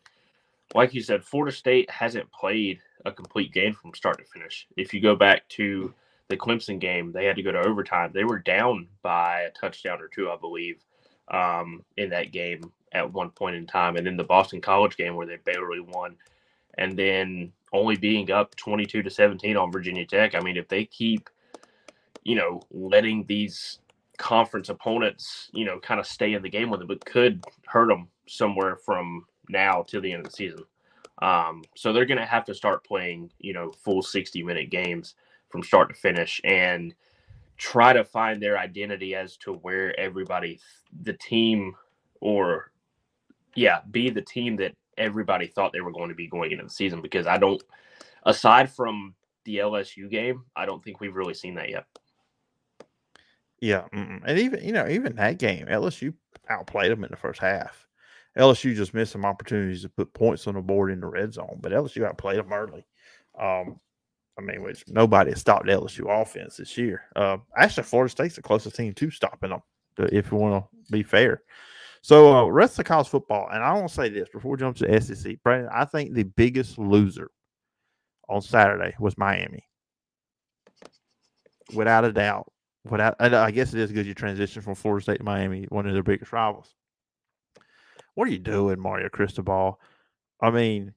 [SPEAKER 4] like you said, Florida State hasn't played a complete game from start to finish. If you go back to the Clemson game, they had to go to overtime. They were down by a touchdown or two, I believe, um, in that game at one point in time. And then the Boston College game where they barely won. And then only being up 22 to 17 on Virginia Tech. I mean, if they keep, you know, letting these conference opponents, you know, kind of stay in the game with them, it could hurt them somewhere from now till the end of the season. Um, so they're going to have to start playing, you know, full 60 minute games from start to finish and try to find their identity as to where everybody, the team, or yeah, be the team that everybody thought they were going to be going into the season. Because I don't, aside from the LSU game, I don't think we've really seen that yet.
[SPEAKER 2] Yeah, and even you know even that game, LSU outplayed them in the first half. LSU just missed some opportunities to put points on the board in the red zone, but LSU outplayed them early. Um, I mean, which nobody has stopped LSU offense this year. Uh, actually, Florida State's the closest team to stopping them, if you want to be fair. So, uh, rest of college football, and I want to say this before we jump to SEC. Brandon, I think the biggest loser on Saturday was Miami, without a doubt. Without, I guess it is because you transition from Florida State to Miami, one of their biggest rivals. What are you doing, Mario Cristobal? I mean,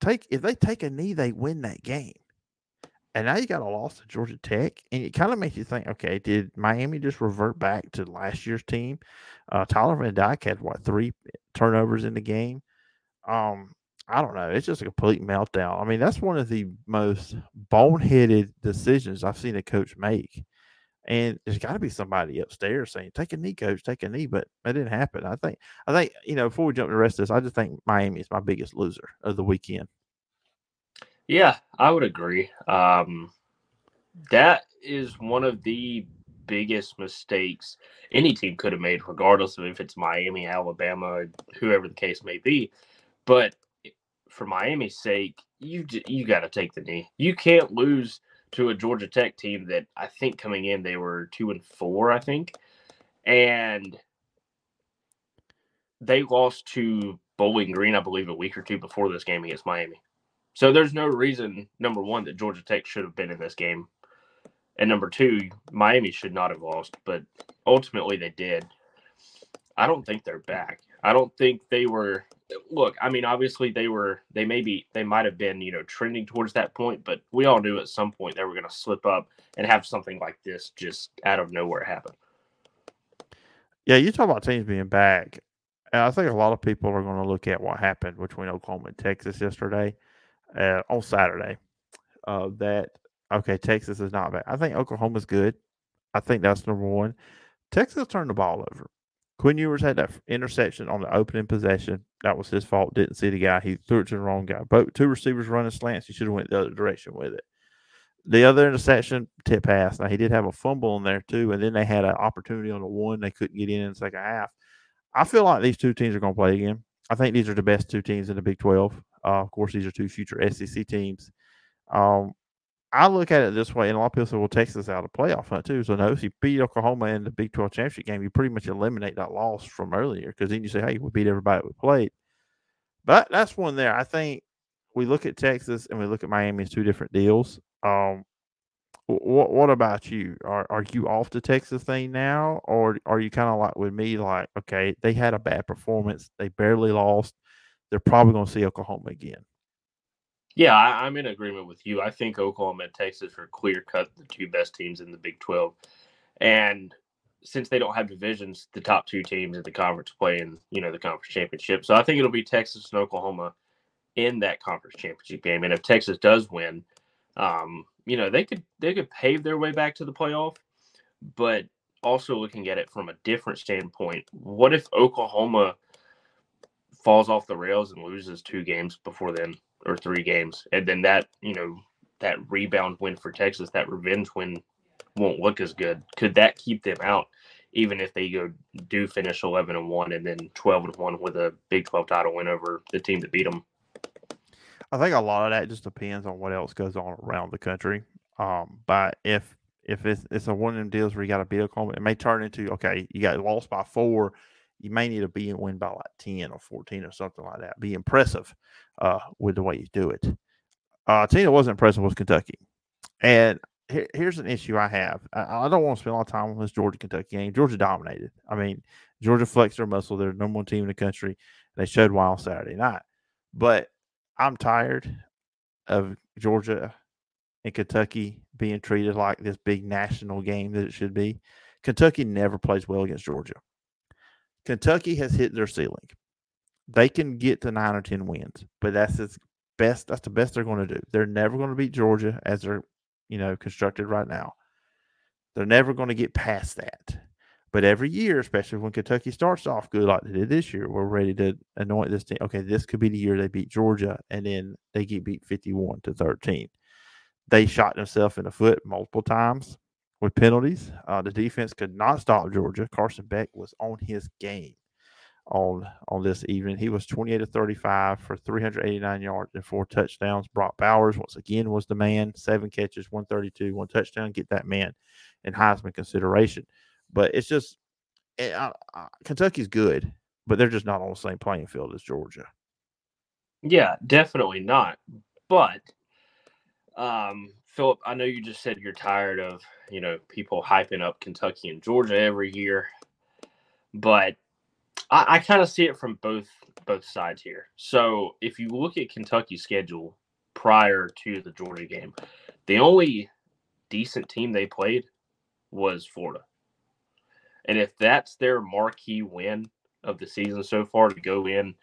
[SPEAKER 2] take if they take a knee, they win that game. And now you got a loss to Georgia Tech, and it kind of makes you think, okay, did Miami just revert back to last year's team? Uh, Tyler Van Dyke had what three turnovers in the game. Um, I don't know. It's just a complete meltdown. I mean, that's one of the most boneheaded decisions I've seen a coach make. And there's got to be somebody upstairs saying, "Take a knee, coach. Take a knee." But that didn't happen. I think. I think you know. Before we jump to the rest of this, I just think Miami is my biggest loser of the weekend.
[SPEAKER 4] Yeah, I would agree. Um, that is one of the biggest mistakes any team could have made, regardless of if it's Miami, Alabama, whoever the case may be. But for Miami's sake, you you got to take the knee. You can't lose to a Georgia Tech team that I think coming in they were two and four, I think, and they lost to Bowling Green, I believe, a week or two before this game against Miami. So there's no reason, number one, that Georgia Tech should have been in this game. And number two, Miami should not have lost, but ultimately they did. I don't think they're back. I don't think they were look, I mean, obviously they were they maybe they might have been, you know, trending towards that point, but we all knew at some point they were gonna slip up and have something like this just out of nowhere happen.
[SPEAKER 2] Yeah, you talk about teams being back. And I think a lot of people are going to look at what happened between Oklahoma and Texas yesterday, uh, on Saturday. Uh, that okay, Texas is not bad. I think Oklahoma's good. I think that's number one. Texas turned the ball over. Quinn Ewers had that interception on the opening possession. That was his fault. Didn't see the guy. He threw it to the wrong guy. Both two receivers running slants. He should have went the other direction with it. The other interception, tip pass. Now he did have a fumble in there too, and then they had an opportunity on the one they couldn't get in in the second half. I feel like these two teams are going to play again. I think these are the best two teams in the Big 12. Uh, of course, these are two future SEC teams. Um, I look at it this way, and a lot of people say, well, Texas out of playoff hunt too. So, no, if you beat Oklahoma in the Big 12 championship game, you pretty much eliminate that loss from earlier because then you say, hey, we beat everybody we played. But that's one there. I think we look at Texas and we look at Miami as two different deals. Um, what what about you? Are are you off the Texas thing now, or are you kind of like with me? Like, okay, they had a bad performance, they barely lost. They're probably going to see Oklahoma again.
[SPEAKER 4] Yeah, I, am in agreement with you. I think Oklahoma and Texas are clear cut the two best teams in the Big 12, and since they don't have divisions, the top two teams in the conference play in you know the conference championship. So I think it'll be Texas and Oklahoma in that conference championship game. And if Texas does win, um, you know they could they could pave their way back to the playoff, but also looking at it from a different standpoint, what if Oklahoma falls off the rails and loses two games before then or three games, and then that you know that rebound win for Texas, that revenge win won't look as good. Could that keep them out, even if they go do finish eleven and one and then twelve and one with a Big Twelve title win over the team that beat them?
[SPEAKER 2] I think a lot of that just depends on what else goes on around the country. Um, but if if it's, it's a one of them deals where you got to beat Oklahoma, it may turn into okay, you got lost by four. You may need to be and win by like ten or fourteen or something like that. Be impressive uh, with the way you do it. Uh, that wasn't impressive was Kentucky, and here, here's an issue I have. I, I, don't want to spend a lot of time on this Georgia Kentucky game. Georgia dominated. I mean, Georgia flexed their muscle. They're the number one team in the country. They showed why on Saturday night, but I'm tired of Georgia and Kentucky being treated like this big national game that it should be. Kentucky never plays well against Georgia. Kentucky has hit their ceiling. They can get to nine or ten wins, but that's its best. That's the best they're going to do. They're never going to beat Georgia as they're, you know, constructed right now. They're never going to get past that. But every year, especially when Kentucky starts off good like they did this year, we're ready to anoint this team. Okay, this could be the year they beat Georgia, and then they get beat 51 to 13. They shot themselves in the foot multiple times with penalties. Uh, the defense could not stop Georgia. Carson Beck was on his game on on this evening. He was 28 to 35 for 389 yards and four touchdowns. Brock Bowers once again was the man. Seven catches, 132, one touchdown. Get that man in Heisman consideration. But it's just it, uh, uh, Kentucky's good, but they're just not on the same playing field as Georgia.
[SPEAKER 4] Yeah, definitely not. But um, Phillip, I know you just said you're tired of you know people hyping up Kentucky and Georgia every year, but I, I kind of see it from both both sides here. So if you look at Kentucky's schedule prior to the Georgia game, the only decent team they played was Florida. And if that's their marquee win of the season so far to go in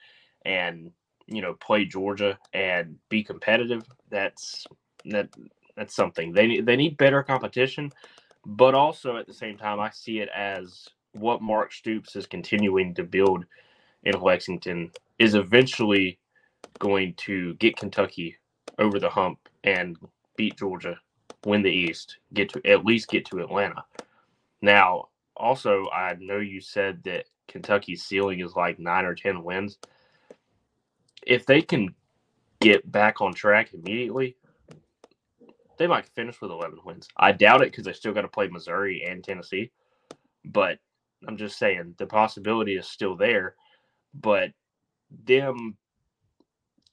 [SPEAKER 4] and you know play Georgia and be competitive, that's that that's something they need. They need better competition, but also at the same time, I see it as what Mark Stoops is continuing to build in Lexington is eventually going to get Kentucky over the hump and beat Georgia, win the East, get to at least get to Atlanta. Now, also, I know you said that Kentucky's ceiling is like nine or 10 wins. If they can get back on track immediately, they might finish with 11 wins. I doubt it because they still got to play Missouri and Tennessee. But I'm just saying the possibility is still there. But them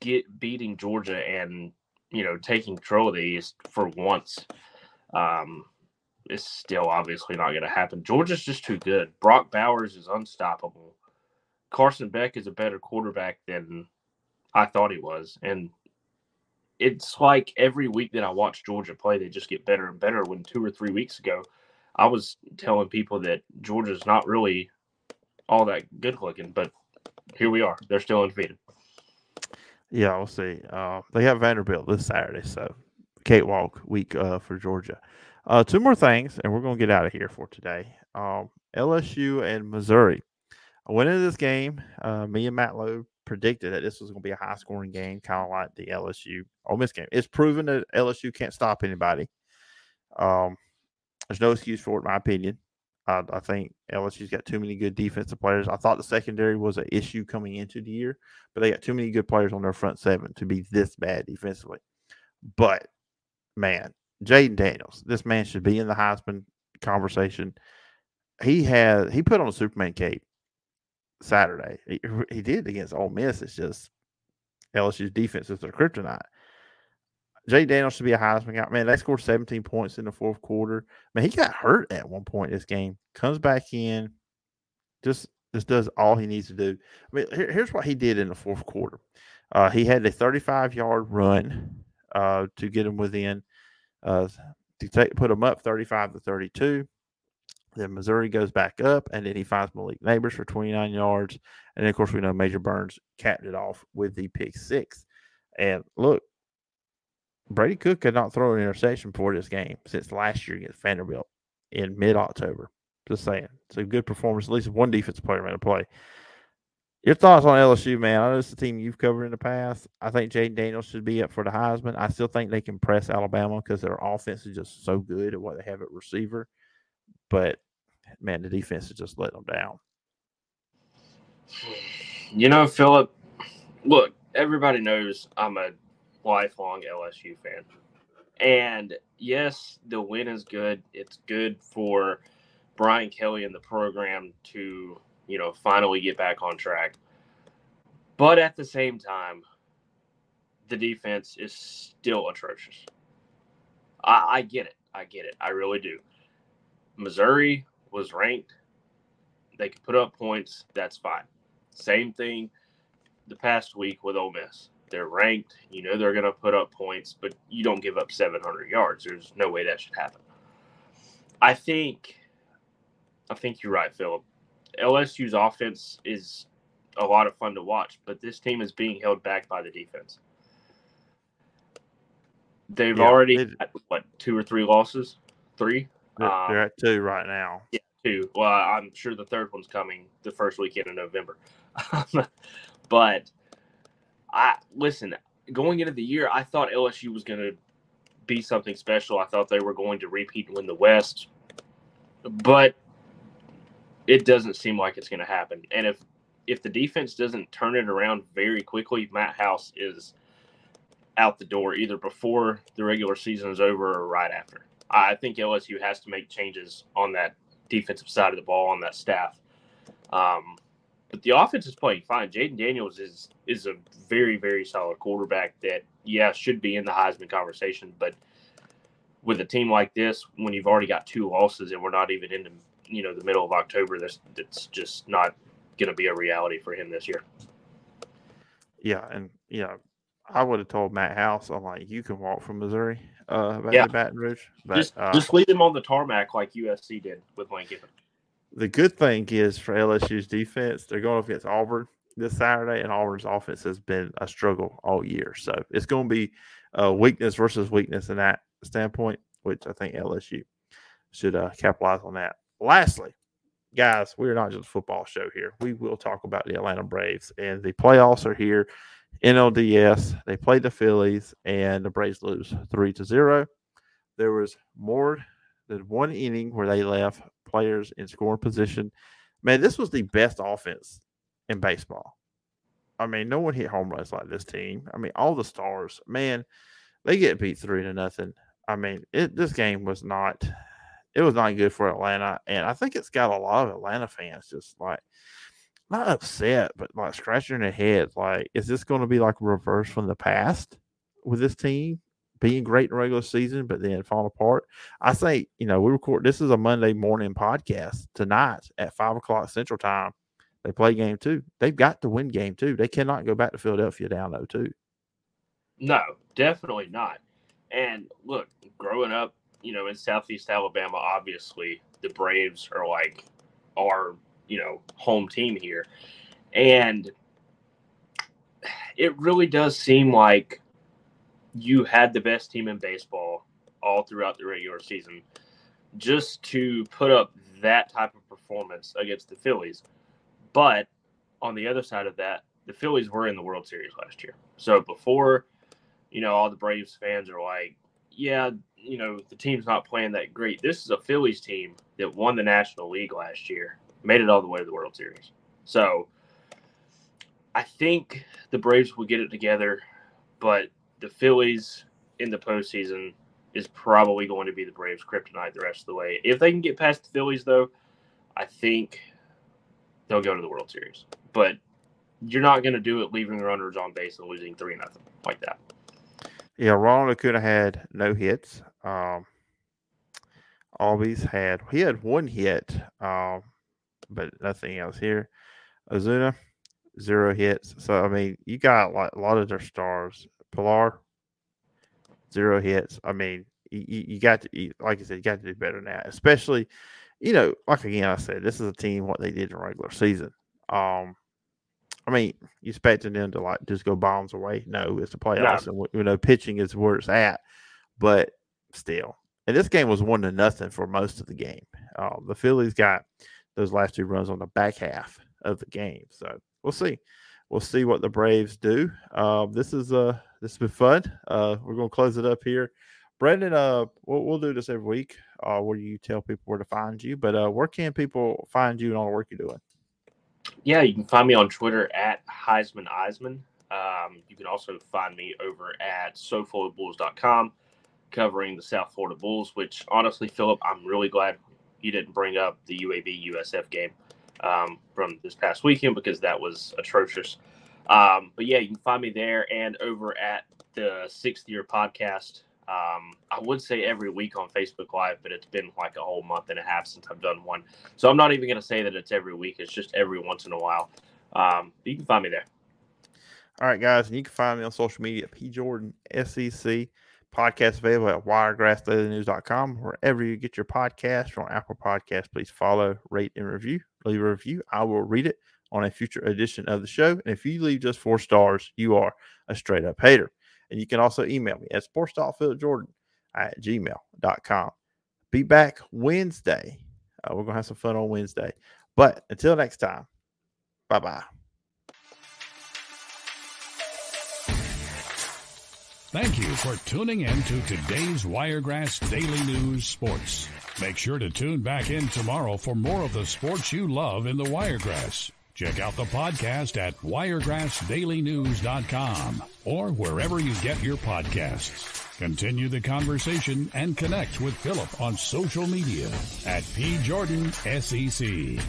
[SPEAKER 4] get beating Georgia and you know taking control of the East for once, um, is still obviously not going to happen. Georgia's just too good. Brock Bowers is unstoppable. Carson Beck is a better quarterback than I thought he was, and it's like every week that I watch Georgia play, they just get better and better. When two or three weeks ago, I was telling people that Georgia's not really all that good looking, but here we are. They're still undefeated.
[SPEAKER 2] Yeah, we'll see. Uh, they have Vanderbilt this Saturday, so cakewalk week uh, for Georgia. Uh, two more things, and we're going to get out of here for today. Um, LSU and Missouri. I went into this game. Uh, me and Matt Lowe predicted that this was going to be a high scoring game, kind of like the LSU Ole Miss game. It's proven that LSU can't stop anybody. Um, there's no excuse for it, in my opinion. I, I think LSU's got too many good defensive players. I thought the secondary was an issue coming into the year, but they got too many good players on their front seven to be this bad defensively. But man, Jayden Daniels, this man should be in the Heisman conversation. He had he put on a Superman cape Saturday. He, he did against Ole Miss. It's just LSU's defense is their kryptonite. Jay Daniels should be a Heisman guy. Man, they scored 17 points in the fourth quarter. Man, he got hurt at one point this game. Comes back in, just just does all he needs to do. I mean, here, here's what he did in the fourth quarter. Uh, he had a 35 yard run uh, to get him within uh, to take, put him up 35 to 32. Then Missouri goes back up, and then he finds Malik Nabers for 29 yards. And then, of course, we know Major Burns capped it off with the pick six. And look, Brady Cook could not throw an interception for this game since last year against Vanderbilt in mid October. Just saying. It's a good performance. At least one defensive player made a play. Your thoughts on LSU, man? I know it's a team you've covered in the past. I think Jayden Daniels should be up for the Heisman. I still think they can press Alabama because their offense is just so good at what they have at receiver. But man, the defense is just letting them down.
[SPEAKER 4] You know, Phillip, look, everybody knows I'm a lifelong LSU fan. And yes, the win is good. It's good for Brian Kelly and the program to, you know, finally get back on track. But at the same time, the defense is still atrocious. I, I get it. I get it. I really do. Missouri was ranked. They could put up points. That's fine. Same thing the past week with Ole Miss. They're ranked. You know they're going to put up points, but you don't give up 700 yards. There's no way that should happen. I think, I think you're right, Phillip. LSU's offense is a lot of fun to watch, but this team is being held back by the defense. They've yeah, already had, what two or three losses, three.
[SPEAKER 2] They're, um, they're, at two right now.
[SPEAKER 4] Yeah, two. Well, I'm sure the third one's coming the first weekend of November. but I listen. Going into the year, I thought LSU was going to be something special. I thought they were going to repeat and win the West, but it doesn't seem like it's going to happen. And if if the defense doesn't turn it around very quickly, Matt House is out the door either before the regular season is over or right after. I think LSU has to make changes on that defensive side of the ball on that staff. Um, but the offense is playing fine. Jayden Daniels is is a very very solid quarterback that yeah should be in the Heisman conversation. But with a team like this, when you've already got two losses and we're not even in the you know the middle of October, that's that's just not going to be a reality for him this year.
[SPEAKER 2] Yeah, and yeah, I would have told Matt House, I'm like, you can walk from Missouri uh, back yeah. to Baton Rouge.
[SPEAKER 4] But, just, uh, just leave him on the tarmac like USC did with Lane Kiffin.
[SPEAKER 2] The good thing is for LSU's defense, they're going up against Auburn this Saturday, and Auburn's offense has been a struggle all year. So it's going to be a weakness versus weakness in that standpoint, which I think LSU should uh, capitalize on that. Lastly, guys, we are not just a football show here. We will talk about the Atlanta Braves, and the playoffs are here. NLDS, they played the Phillies, and the Braves lose three to zero. There was more than one inning where they left players in scoring position. Man, this was the best offense in baseball. I mean, no one hit home runs like this team. I mean, all the stars, man, they get beat three to nothing. I mean, it this game was not it was not good for Atlanta, and I think it's got a lot of Atlanta fans just like not upset, but like scratching their heads. Like, is this going to be like reverse from the past with this team being great in regular season, but then falling apart? I say, you know, we record this is a Monday morning podcast tonight at five o'clock Central Time. They play game two. They've got to win game two. They cannot go back to Philadelphia down 0 2.
[SPEAKER 4] No, definitely not. And look, growing up, you know, in Southeast Alabama, obviously the Braves are like our, you know, home team here. And it really does seem like you had the best team in baseball all throughout the regular season just to put up that type of performance against the Phillies. But on the other side of that, the Phillies were in the World Series last year. So before, you know, all the Braves fans are like, yeah, you know, the team's not playing that great. This is a Phillies team that won the National League last year, made it all the way to the World Series. So I think the Braves will get it together, but the Phillies in the postseason is probably going to be the Braves' kryptonite the rest of the way. If they can get past the Phillies, though, I think they'll go to the World Series. But you're not going to do it leaving runners on base and losing three nothing like that.
[SPEAKER 2] Yeah, Ronald Acuna had no hits. Um, Albies had he had one hit, um, but nothing else here. Ozuna zero hits. So I mean, you got like a lot of their stars. Pilar zero hits. I mean, you, you got to you, like I said, you got to do better now. Especially, you know, like again I said, this is a team what they did in regular season. Um, I mean, you expecting them to like just go bombs away? No, it's the playoffs, no. and you know, pitching is where it's at. But still, and this game was one to nothing for most of the game. Uh, the Phillies got those last two runs on the back half of the game, so we'll see. We'll see what the Braves do. Uh, this is uh this has been fun. Uh, we're gonna close it up here. Brandon, uh, we'll, we'll do this every week. Uh, where you tell people where to find you, but uh, where can people find you and all the work you're doing?
[SPEAKER 4] Yeah, you can find me on Twitter at Heisman Eisman. Um, you can also find me over at SoFloridaBulls.com covering the South Florida Bulls, which honestly, Phillip, I'm really glad you didn't bring up the UAB USF game um, from this past weekend because that was atrocious. Um, but yeah, you can find me there and over at the sixth year podcast um, I would say every week on Facebook Live, but it's been like a whole month and a half since I've done one. So I'm not even going to say that it's every week. It's just every once in a while. Um, you can find me there.
[SPEAKER 2] All right, guys. And you can find me on social media at P Jordan SEC. Podcast available at wiregrassdailynews.com. Wherever you get your podcast or on Apple Podcasts, please follow, rate, and review. Leave a review. I will read it on a future edition of the show. And if you leave just four stars, you are a straight up hater. And you can also email me at sports.philipjordan at gmail.com. Be back Wednesday. Uh, we're going to have some fun on Wednesday. But until next time, bye bye.
[SPEAKER 1] Thank you for tuning in to today's Wiregrass Daily News Sports. Make sure to tune back in tomorrow for more of the sports you love in the Wiregrass. Check out the podcast at wiregrassdailynews.com or wherever you get your podcasts. Continue the conversation and connect with Phillip on social media at pjordansec.